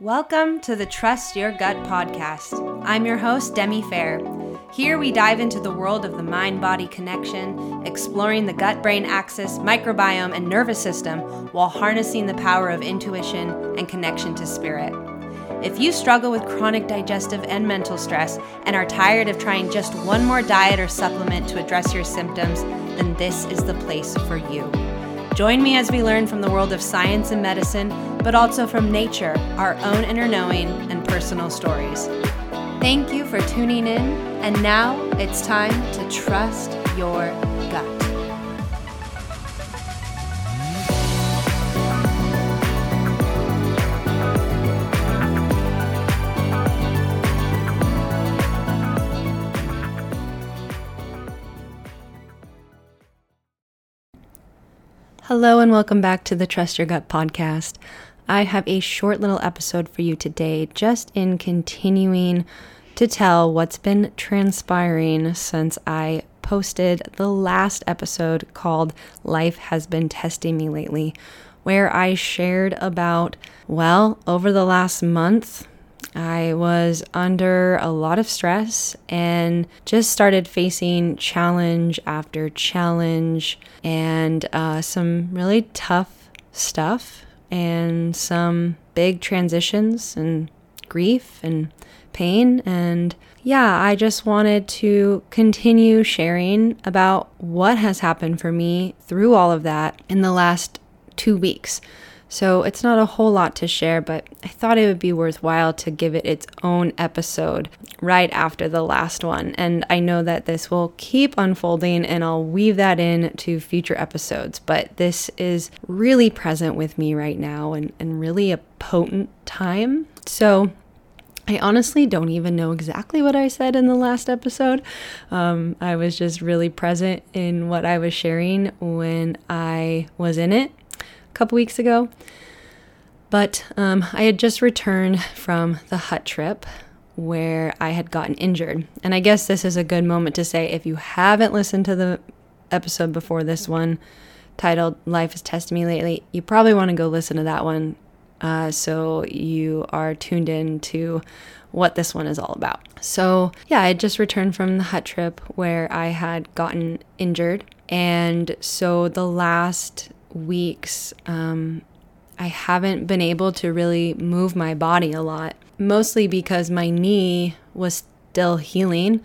Welcome to the Trust Your Gut podcast. I'm your host, Demi Fair. Here we dive into the world of the mind body connection, exploring the gut brain axis, microbiome, and nervous system while harnessing the power of intuition and connection to spirit. If you struggle with chronic digestive and mental stress and are tired of trying just one more diet or supplement to address your symptoms, then this is the place for you. Join me as we learn from the world of science and medicine, but also from nature, our own inner knowing, and personal stories. Thank you for tuning in, and now it's time to trust your gut. Hello, and welcome back to the Trust Your Gut podcast. I have a short little episode for you today, just in continuing to tell what's been transpiring since I posted the last episode called Life Has Been Testing Me Lately, where I shared about, well, over the last month, I was under a lot of stress and just started facing challenge after challenge and uh, some really tough stuff and some big transitions and grief and pain. And yeah, I just wanted to continue sharing about what has happened for me through all of that in the last two weeks. So it's not a whole lot to share, but I thought it would be worthwhile to give it its own episode right after the last one. And I know that this will keep unfolding and I'll weave that in to future episodes, but this is really present with me right now and, and really a potent time. So I honestly don't even know exactly what I said in the last episode. Um, I was just really present in what I was sharing when I was in it a couple weeks ago. But um, I had just returned from the hut trip where I had gotten injured. And I guess this is a good moment to say if you haven't listened to the episode before this one titled Life is Testing Me Lately, you probably want to go listen to that one uh, so you are tuned in to what this one is all about. So, yeah, I just returned from the hut trip where I had gotten injured. And so the last weeks, um, I haven't been able to really move my body a lot, mostly because my knee was still healing.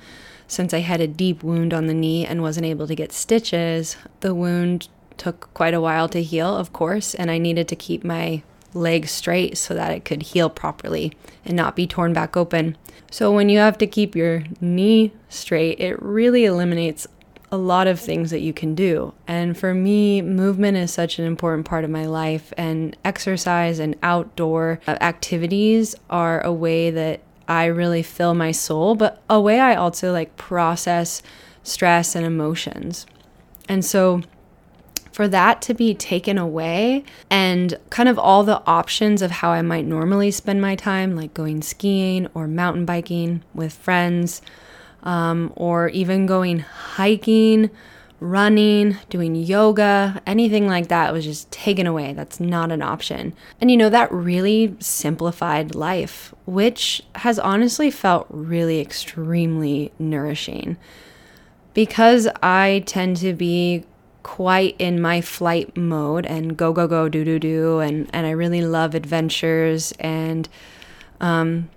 Since I had a deep wound on the knee and wasn't able to get stitches, the wound took quite a while to heal, of course, and I needed to keep my leg straight so that it could heal properly and not be torn back open. So, when you have to keep your knee straight, it really eliminates a lot of things that you can do. And for me, movement is such an important part of my life, and exercise and outdoor activities are a way that I really fill my soul, but a way I also like process stress and emotions. And so, for that to be taken away and kind of all the options of how I might normally spend my time, like going skiing or mountain biking with friends, um, or even going hiking, running, doing yoga, anything like that was just taken away. That's not an option. And you know, that really simplified life, which has honestly felt really extremely nourishing. Because I tend to be quite in my flight mode and go, go, go, do, do, do, and, and I really love adventures and, um,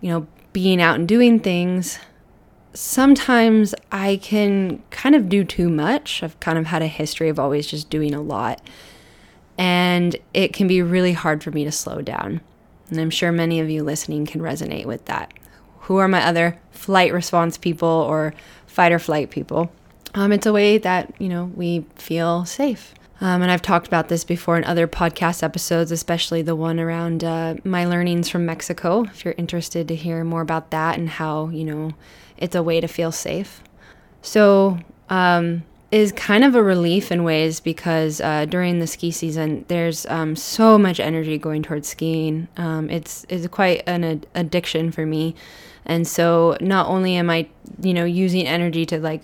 you know, being out and doing things sometimes I can kind of do too much. I've kind of had a history of always just doing a lot. And it can be really hard for me to slow down. And I'm sure many of you listening can resonate with that. Who are my other flight response people or fight or flight people? Um, it's a way that, you know, we feel safe. Um, and I've talked about this before in other podcast episodes, especially the one around uh, my learnings from Mexico. If you're interested to hear more about that and how, you know, it's a way to feel safe. So, um, is kind of a relief in ways because uh, during the ski season, there's um, so much energy going towards skiing. Um, it's it's quite an ad- addiction for me, and so not only am I, you know, using energy to like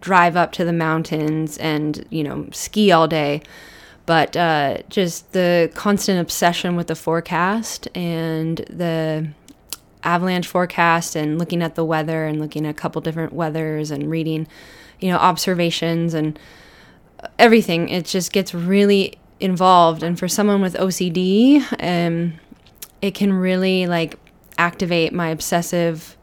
drive up to the mountains and you know ski all day, but uh, just the constant obsession with the forecast and the avalanche forecast and looking at the weather and looking at a couple different weathers and reading, you know, observations and everything. It just gets really involved. And for someone with OCD, um, it can really like activate my obsessive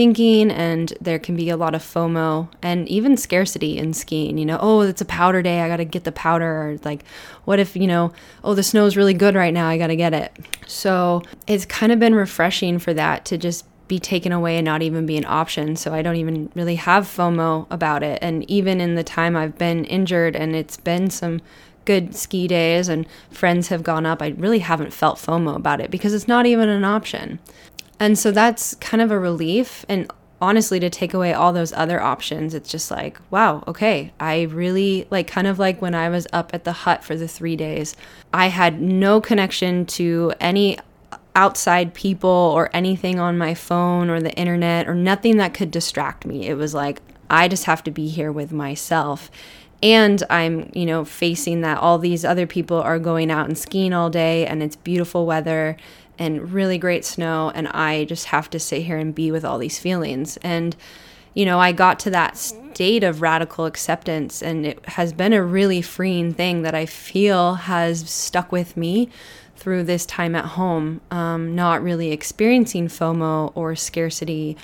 thinking and there can be a lot of FOMO and even scarcity in skiing. You know, oh, it's a powder day, I got to get the powder. Or like, what if, you know, oh, the snow's really good right now, I got to get it. So it's kind of been refreshing for that to just be taken away and not even be an option. So I don't even really have FOMO about it. And even in the time I've been injured and it's been some good ski days and friends have gone up, I really haven't felt FOMO about it because it's not even an option. And so that's kind of a relief. And honestly, to take away all those other options, it's just like, wow, okay, I really like kind of like when I was up at the hut for the three days, I had no connection to any outside people or anything on my phone or the internet or nothing that could distract me. It was like, I just have to be here with myself. And I'm, you know, facing that all these other people are going out and skiing all day and it's beautiful weather and really great snow and I just have to sit here and be with all these feelings. And you know I got to that state of radical acceptance and it has been a really freeing thing that I feel has stuck with me through this time at home. Um, not really experiencing FOMO or scarcity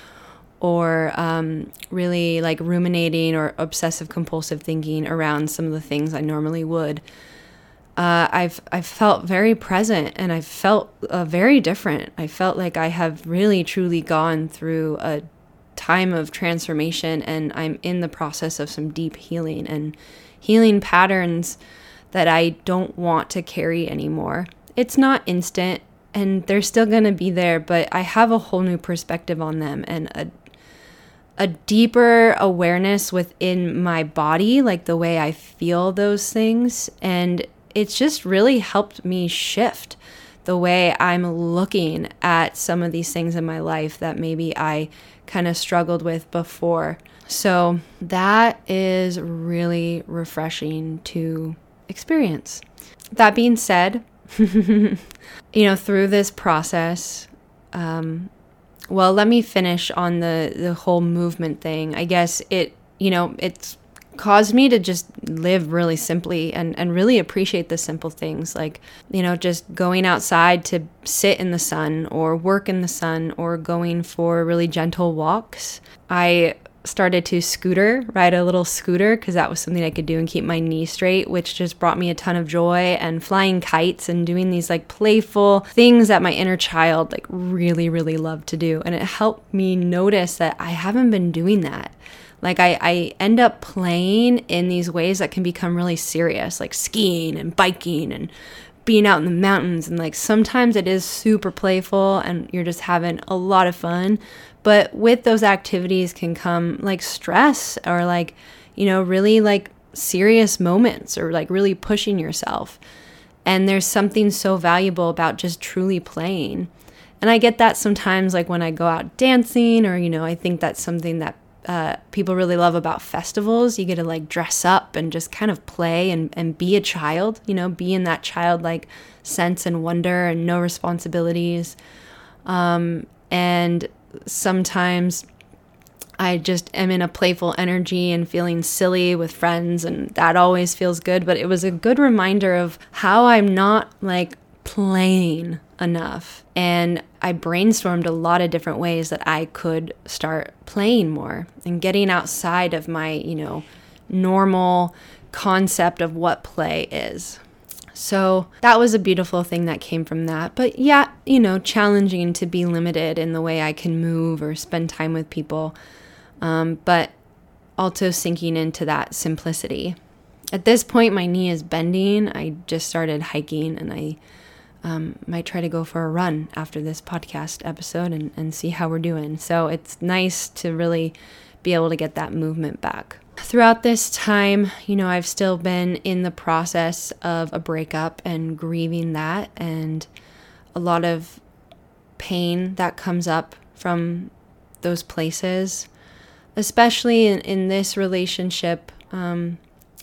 or um, really like ruminating or obsessive compulsive thinking around some of the things I normally would uh, I've I've felt very present and I've felt uh, very different. I felt like I have really truly gone through a time of transformation and I'm in the process of some deep healing and healing patterns that I don't want to carry anymore. It's not instant and they're still going to be there, but I have a whole new perspective on them and a a deeper awareness within my body, like the way I feel those things and it's just really helped me shift the way I'm looking at some of these things in my life that maybe I kind of struggled with before. So that is really refreshing to experience. That being said, you know, through this process, um, well, let me finish on the the whole movement thing. I guess it, you know, it's caused me to just live really simply and, and really appreciate the simple things like, you know, just going outside to sit in the sun or work in the sun or going for really gentle walks. I started to scooter, ride a little scooter, because that was something I could do and keep my knee straight, which just brought me a ton of joy. And flying kites and doing these like playful things that my inner child like really, really loved to do. And it helped me notice that I haven't been doing that. Like I, I end up playing in these ways that can become really serious, like skiing and biking and being out in the mountains. And like sometimes it is super playful and you're just having a lot of fun. But with those activities can come like stress or like, you know, really like serious moments or like really pushing yourself. And there's something so valuable about just truly playing. And I get that sometimes, like when I go out dancing, or, you know, I think that's something that uh, people really love about festivals. You get to like dress up and just kind of play and, and be a child, you know, be in that childlike sense and wonder and no responsibilities. Um, and sometimes I just am in a playful energy and feeling silly with friends, and that always feels good. But it was a good reminder of how I'm not like playing enough. And I brainstormed a lot of different ways that I could start playing more and getting outside of my, you know, normal concept of what play is. So that was a beautiful thing that came from that. But yeah, you know, challenging to be limited in the way I can move or spend time with people. Um, but also sinking into that simplicity. At this point, my knee is bending. I just started hiking and I um, might try to go for a run after this podcast episode and, and see how we're doing. So it's nice to really be able to get that movement back. Throughout this time, you know, I've still been in the process of a breakup and grieving that, and a lot of pain that comes up from those places, especially in, in this relationship. Um,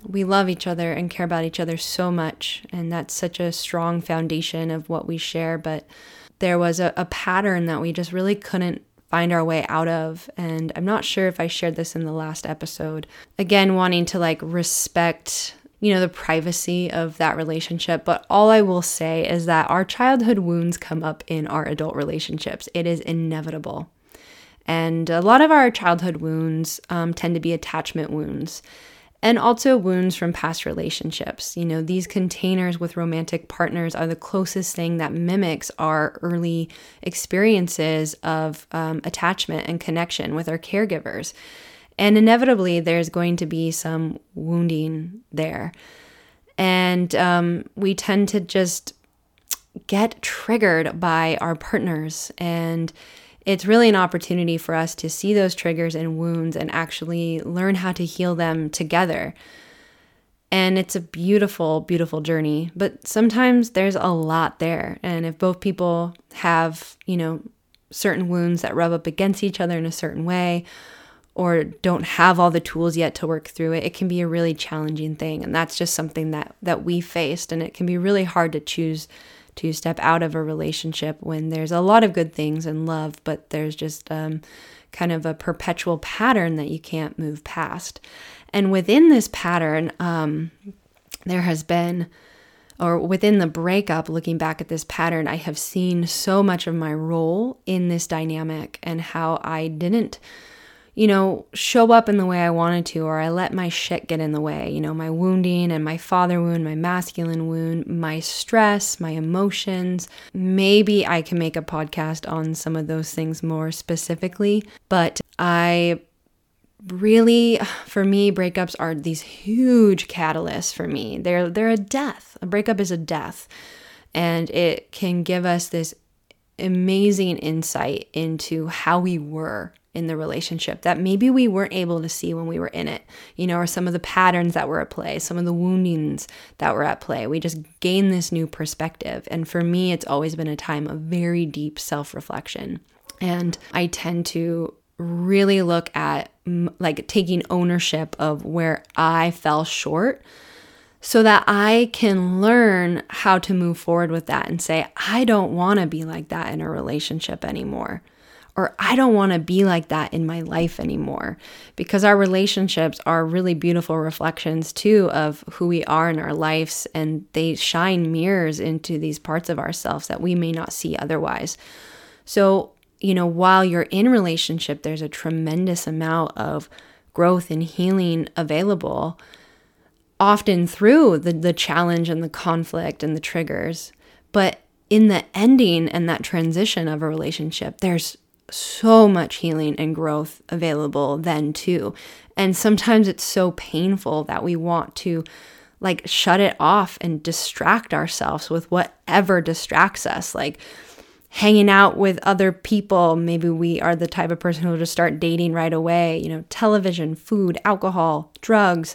we love each other and care about each other so much. And that's such a strong foundation of what we share. But there was a, a pattern that we just really couldn't find our way out of. And I'm not sure if I shared this in the last episode. Again, wanting to like respect you know, the privacy of that relationship. But all I will say is that our childhood wounds come up in our adult relationships. It is inevitable. And a lot of our childhood wounds um, tend to be attachment wounds and also wounds from past relationships. You know, these containers with romantic partners are the closest thing that mimics our early experiences of um, attachment and connection with our caregivers. And inevitably, there's going to be some wounding there. And um, we tend to just get triggered by our partners. And it's really an opportunity for us to see those triggers and wounds and actually learn how to heal them together. And it's a beautiful, beautiful journey. But sometimes there's a lot there. And if both people have, you know, certain wounds that rub up against each other in a certain way, or don't have all the tools yet to work through it, it can be a really challenging thing. And that's just something that that we faced and it can be really hard to choose to step out of a relationship when there's a lot of good things and love, but there's just um, kind of a perpetual pattern that you can't move past. And within this pattern, um, there has been or within the breakup, looking back at this pattern, I have seen so much of my role in this dynamic and how I didn't you know, show up in the way I wanted to, or I let my shit get in the way, you know, my wounding and my father wound, my masculine wound, my stress, my emotions. Maybe I can make a podcast on some of those things more specifically, but I really for me breakups are these huge catalysts for me. They're they're a death. A breakup is a death. And it can give us this amazing insight into how we were in the relationship that maybe we weren't able to see when we were in it, you know, or some of the patterns that were at play, some of the woundings that were at play. We just gain this new perspective. And for me, it's always been a time of very deep self reflection. And I tend to really look at like taking ownership of where I fell short so that I can learn how to move forward with that and say, I don't want to be like that in a relationship anymore or I don't want to be like that in my life anymore. Because our relationships are really beautiful reflections too of who we are in our lives, and they shine mirrors into these parts of ourselves that we may not see otherwise. So, you know, while you're in relationship, there's a tremendous amount of growth and healing available, often through the, the challenge and the conflict and the triggers. But in the ending and that transition of a relationship, there's so much healing and growth available then too. And sometimes it's so painful that we want to like shut it off and distract ourselves with whatever distracts us. Like hanging out with other people. Maybe we are the type of person who will just start dating right away, you know, television, food, alcohol, drugs,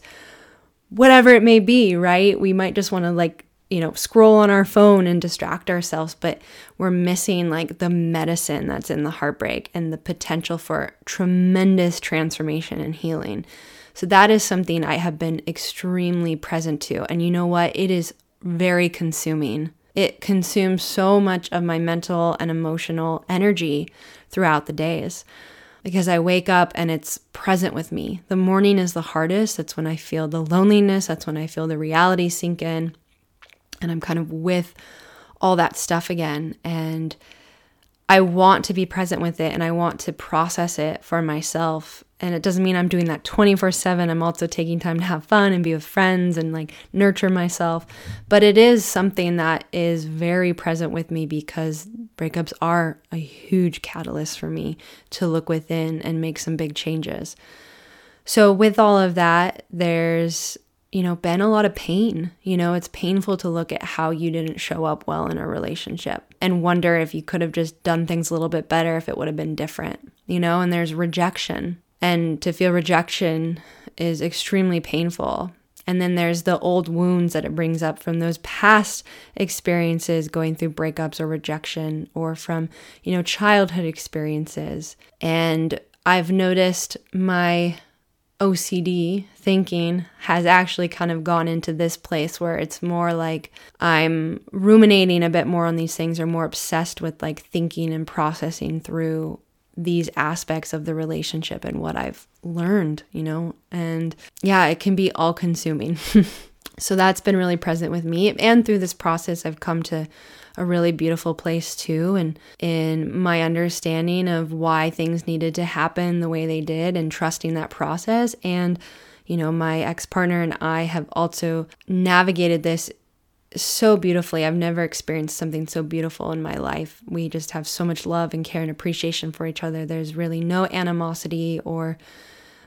whatever it may be, right? We might just want to like you know, scroll on our phone and distract ourselves, but we're missing like the medicine that's in the heartbreak and the potential for tremendous transformation and healing. So that is something I have been extremely present to. And you know what? It is very consuming. It consumes so much of my mental and emotional energy throughout the days because I wake up and it's present with me. The morning is the hardest. That's when I feel the loneliness. That's when I feel the reality sink in and I'm kind of with all that stuff again. And I want to be present with it and I want to process it for myself. And it doesn't mean I'm doing that 24 7. I'm also taking time to have fun and be with friends and like nurture myself. But it is something that is very present with me because breakups are a huge catalyst for me to look within and make some big changes. So, with all of that, there's you know, been a lot of pain. You know, it's painful to look at how you didn't show up well in a relationship and wonder if you could have just done things a little bit better, if it would have been different, you know, and there's rejection. And to feel rejection is extremely painful. And then there's the old wounds that it brings up from those past experiences going through breakups or rejection or from, you know, childhood experiences. And I've noticed my OCD thinking has actually kind of gone into this place where it's more like I'm ruminating a bit more on these things or more obsessed with like thinking and processing through these aspects of the relationship and what I've learned, you know? And yeah, it can be all consuming. so that's been really present with me. And through this process, I've come to a really beautiful place too. And in my understanding of why things needed to happen the way they did and trusting that process. And, you know, my ex partner and I have also navigated this so beautifully. I've never experienced something so beautiful in my life. We just have so much love and care and appreciation for each other. There's really no animosity or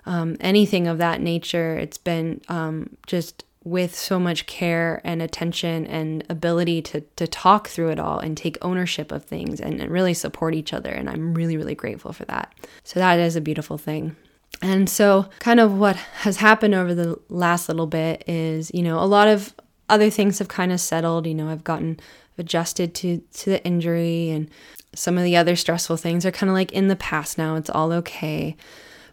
um, anything of that nature. It's been um, just with so much care and attention and ability to, to talk through it all and take ownership of things and, and really support each other. And I'm really, really grateful for that. So that is a beautiful thing. And so, kind of what has happened over the last little bit is, you know, a lot of other things have kind of settled. You know, I've gotten adjusted to to the injury and some of the other stressful things are kind of like in the past now. It's all okay.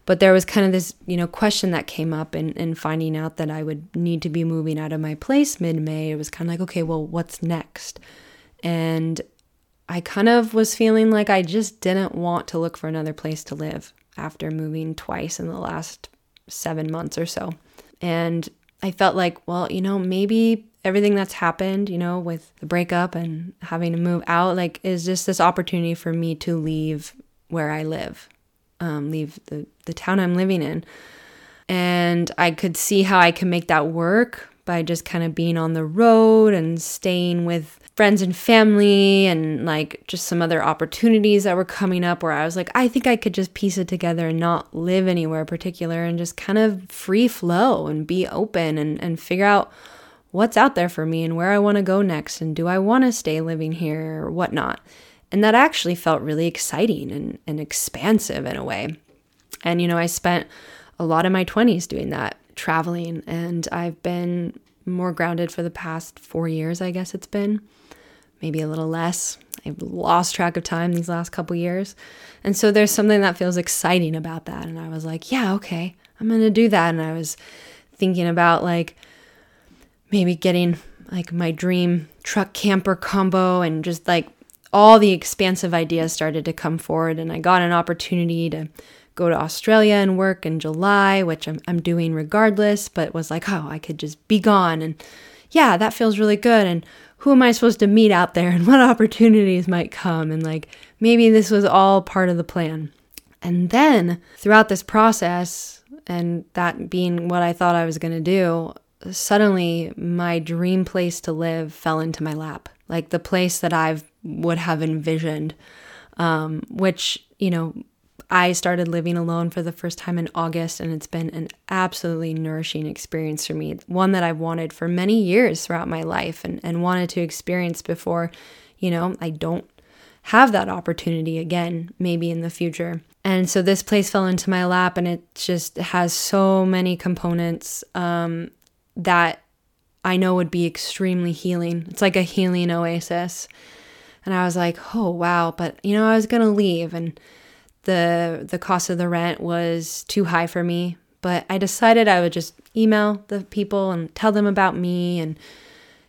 But there was kind of this, you know, question that came up in, in finding out that I would need to be moving out of my place mid May. It was kind of like, okay, well, what's next? And I kind of was feeling like I just didn't want to look for another place to live after moving twice in the last seven months or so. And I felt like, well, you know, maybe everything that's happened, you know, with the breakup and having to move out, like, is just this opportunity for me to leave where I live um, leave the, the town I'm living in. And I could see how I can make that work by just kind of being on the road and staying with friends and family and like just some other opportunities that were coming up where I was like, I think I could just piece it together and not live anywhere particular and just kind of free flow and be open and, and figure out what's out there for me and where I want to go next and do I want to stay living here or whatnot. And that actually felt really exciting and, and expansive in a way. And, you know, I spent a lot of my 20s doing that, traveling, and I've been more grounded for the past four years, I guess it's been, maybe a little less. I've lost track of time these last couple years. And so there's something that feels exciting about that. And I was like, yeah, okay, I'm going to do that. And I was thinking about like maybe getting like my dream truck camper combo and just like all the expansive ideas started to come forward, and I got an opportunity to go to Australia and work in July, which I'm, I'm doing regardless, but was like, oh, I could just be gone. And yeah, that feels really good. And who am I supposed to meet out there and what opportunities might come? And like, maybe this was all part of the plan. And then throughout this process, and that being what I thought I was going to do, suddenly my dream place to live fell into my lap. Like the place that I've would have envisioned, um, which, you know, I started living alone for the first time in August, and it's been an absolutely nourishing experience for me. One that I've wanted for many years throughout my life and, and wanted to experience before, you know, I don't have that opportunity again, maybe in the future. And so this place fell into my lap, and it just has so many components um, that I know would be extremely healing. It's like a healing oasis. And I was like, oh, wow. But, you know, I was going to leave and the, the cost of the rent was too high for me. But I decided I would just email the people and tell them about me and,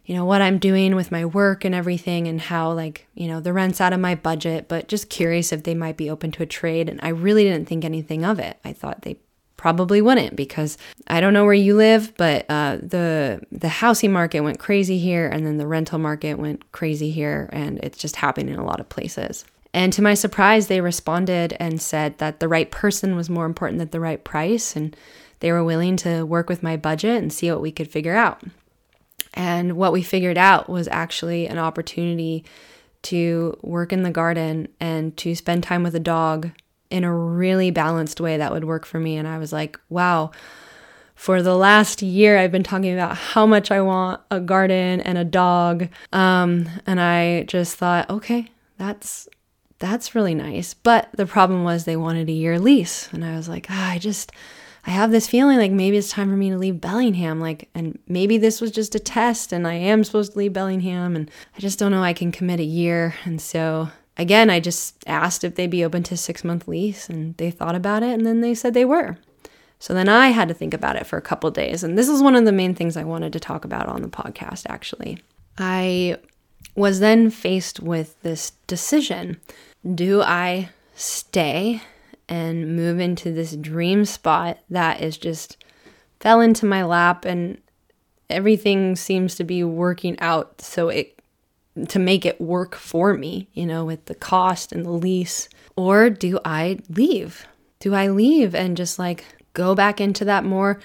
you know, what I'm doing with my work and everything and how, like, you know, the rent's out of my budget, but just curious if they might be open to a trade. And I really didn't think anything of it. I thought they probably wouldn't because I don't know where you live, but uh, the the housing market went crazy here, and then the rental market went crazy here, and it's just happening in a lot of places. And to my surprise, they responded and said that the right person was more important than the right price, and they were willing to work with my budget and see what we could figure out. And what we figured out was actually an opportunity to work in the garden and to spend time with a dog in a really balanced way that would work for me. And I was like, wow, for the last year, I've been talking about how much I want a garden and a dog. Um, and I just thought, okay, that's that's really nice. But the problem was they wanted a year lease. And I was like, ah, I just I have this feeling like maybe it's time for me to leave Bellingham. Like, and maybe this was just a test and I am supposed to leave Bellingham. And I just don't know I can commit a year. And so again, I just asked if they'd be open to six month lease and they thought about it and then they said they were. So then I had to think about it for a couple days. And this is one of the main things I wanted to talk about on the podcast, actually. I was then faced with this decision Do I stay and move into this dream spot that is just fell into my lap and everything seems to be working out so it to make it work for me, you know, with the cost and the lease? Or do I leave? Do I leave and just like go back into that more,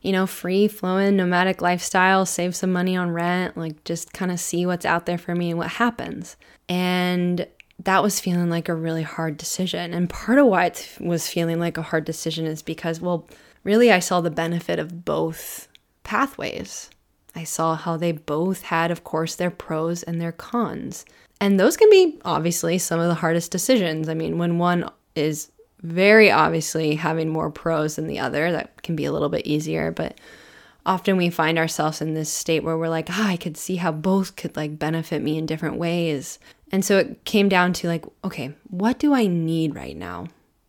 you know, free flowing nomadic lifestyle, save some money on rent, like just kind of see what's out there for me and what happens? And that was feeling like a really hard decision. And part of why it was feeling like a hard decision is because, well, really, I saw the benefit of both pathways. I saw how they both had, of course, their pros and their cons. And those can be obviously some of the hardest decisions. I mean, when one is very obviously having more pros than the other, that can be a little bit easier. But often we find ourselves in this state where we're like, ah, I could see how both could like benefit me in different ways. And so it came down to like, okay, what do I need right now?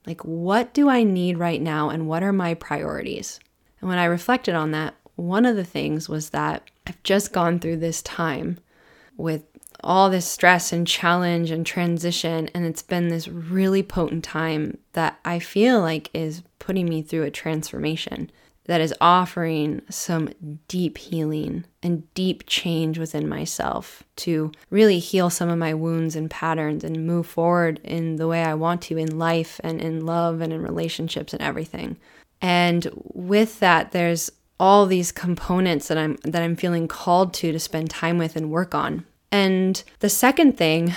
Like, what do I need right now? And what are my priorities? And when I reflected on that, one of the things was that I've just gone through this time with all this stress and challenge and transition. And it's been this really potent time that I feel like is putting me through a transformation that is offering some deep healing and deep change within myself to really heal some of my wounds and patterns and move forward in the way I want to in life and in love and in relationships and everything. And with that, there's all these components that I'm that I'm feeling called to to spend time with and work on. And the second thing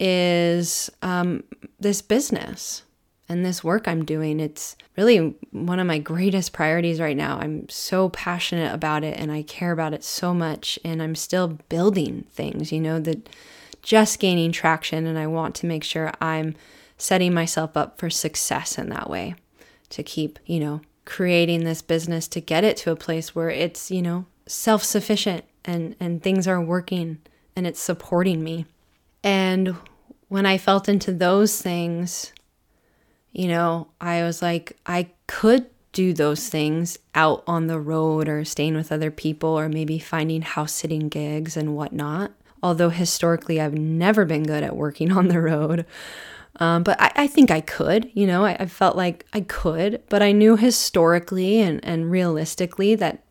is um, this business and this work I'm doing. It's really one of my greatest priorities right now. I'm so passionate about it and I care about it so much. And I'm still building things, you know, that just gaining traction. And I want to make sure I'm setting myself up for success in that way to keep, you know, creating this business to get it to a place where it's, you know, self-sufficient and and things are working and it's supporting me. And when I felt into those things, you know, I was like I could do those things out on the road or staying with other people or maybe finding house sitting gigs and whatnot. Although historically I've never been good at working on the road. Um, but I, I, think I could, you know, I, I, felt like I could, but I knew historically and, and realistically that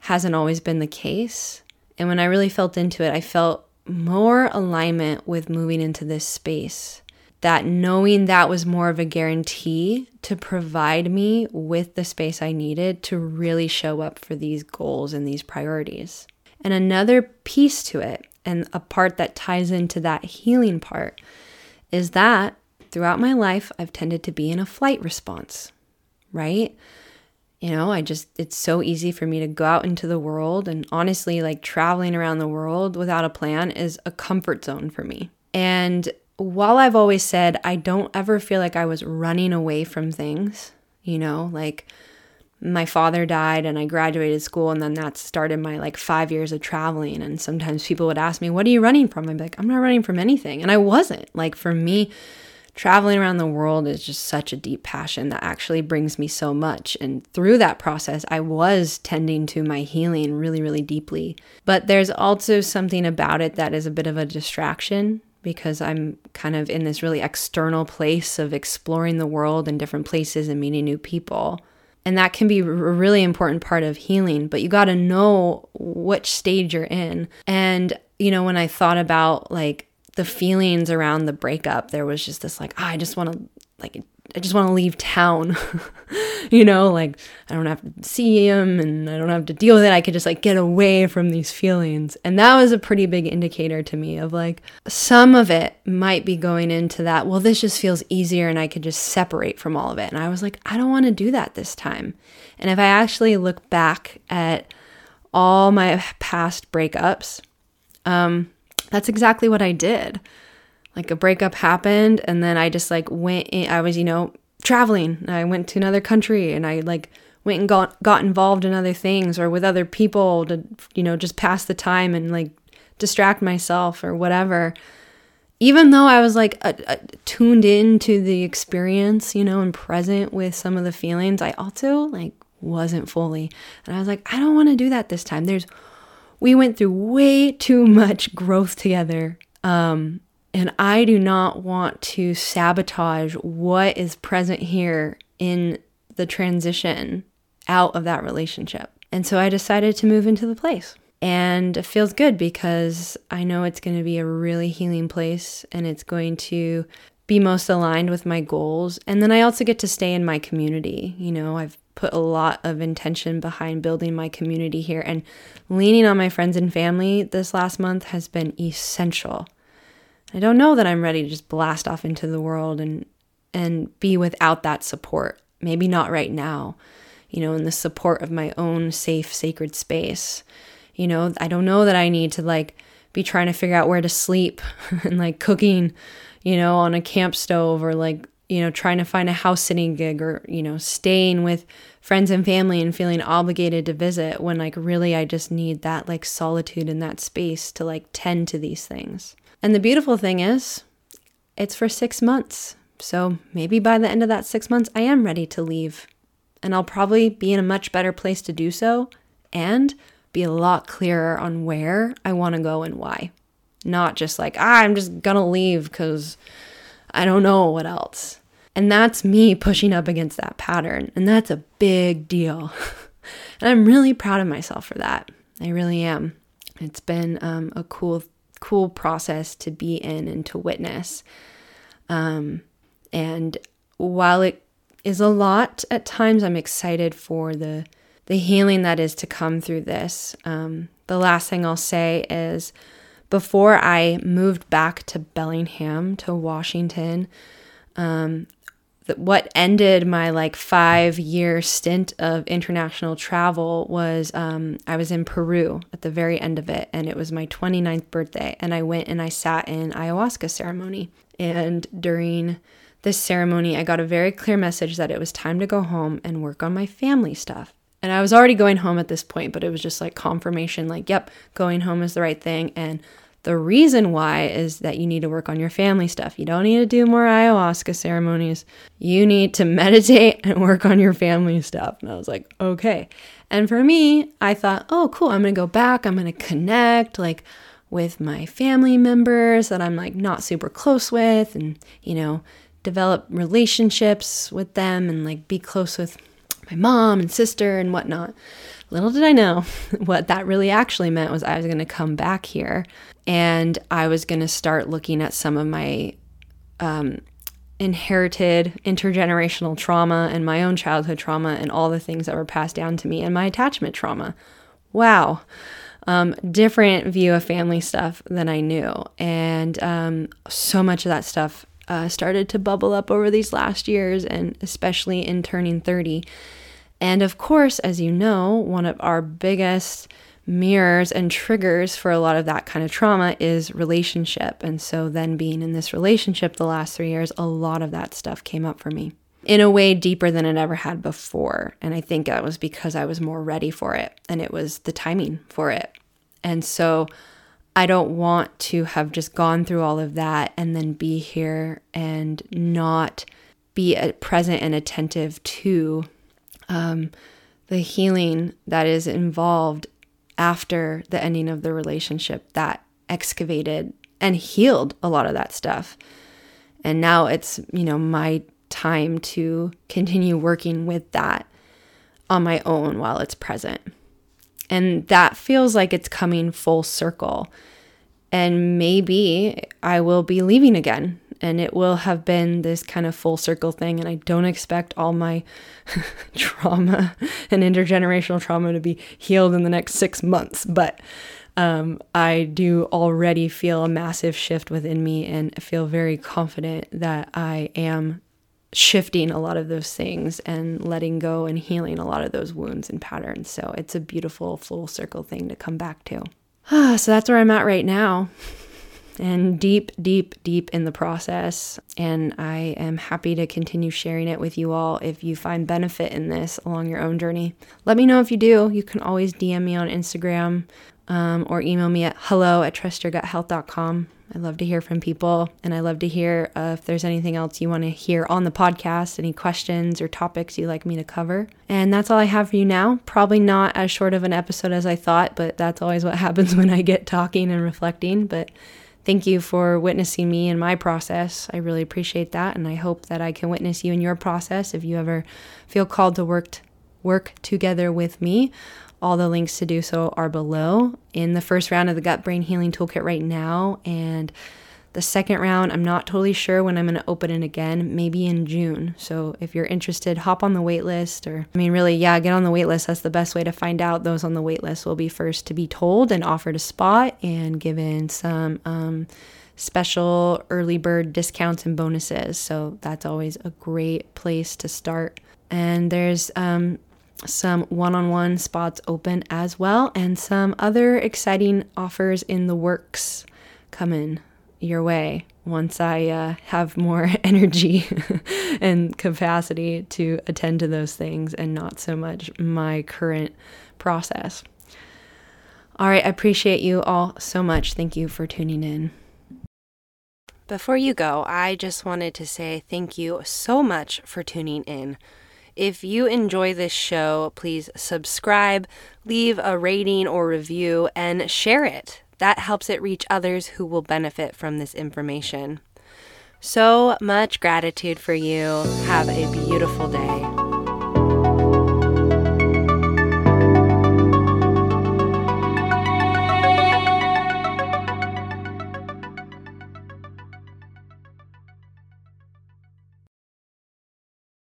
hasn't always been the case. And when I really felt into it, I felt more alignment with moving into this space. That knowing that was more of a guarantee to provide me with the space I needed to really show up for these goals and these priorities. And another piece to it, and a part that ties into that healing part, is that throughout my life, I've tended to be in a flight response, right? You know, I just, it's so easy for me to go out into the world. And honestly, like traveling around the world without a plan is a comfort zone for me. And while I've always said I don't ever feel like I was running away from things, you know, like my father died and I graduated school and then that started my like 5 years of traveling. And sometimes people would ask me what are you running from? I'd be like I'm not running from anything. And I wasn't. Like for me traveling around the world is just such a deep passion that actually brings me so much. And through that process I was tending to my healing really really deeply. But there's also something about it that is a bit of a distraction because I'm kind of in this really external place of exploring the world in different places and meeting new people and that can be a really important part of healing, but you got to know which stage you're in. And, you know, when I thought about like the feelings around the breakup, there was just this like, oh, I just want to, like, I just want to leave town. you know, like I don't have to see him and I don't have to deal with it. I could just like get away from these feelings. And that was a pretty big indicator to me of like some of it might be going into that, well, this just feels easier and I could just separate from all of it. And I was like, I don't want to do that this time. And if I actually look back at all my past breakups, um, that's exactly what I did like a breakup happened and then I just like went in, I was, you know, traveling. I went to another country and I like went and got got involved in other things or with other people to, you know, just pass the time and like distract myself or whatever. even though I was like tuned in to the experience, you know, and present with some of the feelings, I also like wasn't fully. And I was like, I don't want to do that this time. There's, we went through way too much growth together. Um, and I do not want to sabotage what is present here in the transition out of that relationship. And so I decided to move into the place. And it feels good because I know it's going to be a really healing place and it's going to be most aligned with my goals. And then I also get to stay in my community. You know, I've put a lot of intention behind building my community here and leaning on my friends and family this last month has been essential. I don't know that I'm ready to just blast off into the world and and be without that support. Maybe not right now. You know, in the support of my own safe sacred space. You know, I don't know that I need to like be trying to figure out where to sleep and like cooking, you know, on a camp stove or like, you know, trying to find a house sitting gig or, you know, staying with friends and family and feeling obligated to visit when like really I just need that like solitude and that space to like tend to these things. And the beautiful thing is, it's for six months. So maybe by the end of that six months, I am ready to leave. And I'll probably be in a much better place to do so. And be a lot clearer on where I want to go and why. Not just like, ah, I'm just gonna leave because I don't know what else. And that's me pushing up against that pattern. And that's a big deal. and I'm really proud of myself for that. I really am. It's been um, a cool, cool process to be in and to witness. Um, and while it is a lot at times, I'm excited for the the healing that is to come through this. Um, the last thing I'll say is before I moved back to Bellingham, to Washington, um, what ended my like five year stint of international travel was um, I was in Peru at the very end of it, and it was my 29th birthday. And I went and I sat in ayahuasca ceremony. And during this ceremony, I got a very clear message that it was time to go home and work on my family stuff. And I was already going home at this point, but it was just like confirmation like, yep, going home is the right thing. And the reason why is that you need to work on your family stuff. You don't need to do more ayahuasca ceremonies. You need to meditate and work on your family stuff. And I was like, okay. And for me, I thought, oh, cool. I'm going to go back. I'm going to connect like with my family members that I'm like not super close with and, you know, develop relationships with them and like be close with my mom and sister and whatnot. Little did I know what that really actually meant was I was going to come back here and I was going to start looking at some of my um, inherited intergenerational trauma and my own childhood trauma and all the things that were passed down to me and my attachment trauma. Wow. Um, different view of family stuff than I knew. And um, so much of that stuff uh, started to bubble up over these last years, and especially in turning 30. And of course, as you know, one of our biggest mirrors and triggers for a lot of that kind of trauma is relationship. And so, then being in this relationship the last three years, a lot of that stuff came up for me in a way deeper than it ever had before. And I think that was because I was more ready for it and it was the timing for it. And so, I don't want to have just gone through all of that and then be here and not be present and attentive to um, the healing that is involved after the ending of the relationship that excavated and healed a lot of that stuff. And now it's, you know, my time to continue working with that on my own while it's present. And that feels like it's coming full circle. And maybe I will be leaving again and it will have been this kind of full circle thing. And I don't expect all my trauma and intergenerational trauma to be healed in the next six months, but um, I do already feel a massive shift within me and feel very confident that I am shifting a lot of those things and letting go and healing a lot of those wounds and patterns. So it's a beautiful full circle thing to come back to. so that's where I'm at right now and deep, deep, deep in the process. And I am happy to continue sharing it with you all if you find benefit in this along your own journey. Let me know if you do. You can always DM me on Instagram um, or email me at hello at trustyourguthealth.com. I love to hear from people, and I love to hear uh, if there's anything else you want to hear on the podcast, any questions or topics you'd like me to cover. And that's all I have for you now. Probably not as short of an episode as I thought, but that's always what happens when I get talking and reflecting. But thank you for witnessing me in my process. I really appreciate that, and I hope that I can witness you in your process if you ever feel called to work t- work together with me. All the links to do so are below in the first round of the Gut Brain Healing Toolkit right now. And the second round, I'm not totally sure when I'm going to open it again, maybe in June. So if you're interested, hop on the waitlist or, I mean, really, yeah, get on the waitlist. That's the best way to find out. Those on the waitlist will be first to be told and offered a spot and given some, um, special early bird discounts and bonuses. So that's always a great place to start. And there's um, some one on one spots open as well, and some other exciting offers in the works coming your way once I uh, have more energy and capacity to attend to those things and not so much my current process. All right, I appreciate you all so much. Thank you for tuning in. Before you go, I just wanted to say thank you so much for tuning in. If you enjoy this show, please subscribe, leave a rating or review, and share it. That helps it reach others who will benefit from this information. So much gratitude for you. Have a beautiful day.